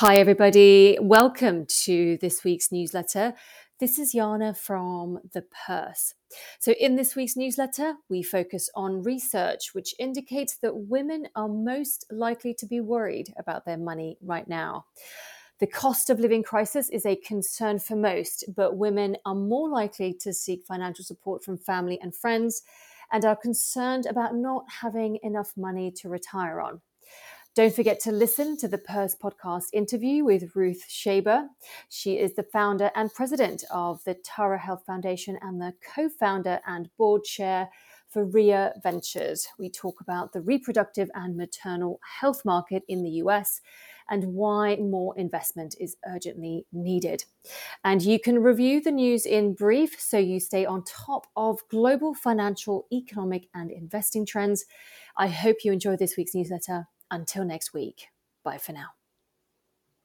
Hi, everybody. Welcome to this week's newsletter. This is Jana from The Purse. So, in this week's newsletter, we focus on research which indicates that women are most likely to be worried about their money right now. The cost of living crisis is a concern for most, but women are more likely to seek financial support from family and friends and are concerned about not having enough money to retire on. Don't forget to listen to the Purse podcast interview with Ruth Shaber. She is the founder and president of the Tara Health Foundation and the co founder and board chair for Rhia Ventures. We talk about the reproductive and maternal health market in the US and why more investment is urgently needed. And you can review the news in brief so you stay on top of global financial, economic, and investing trends. I hope you enjoy this week's newsletter until next week, bye for now.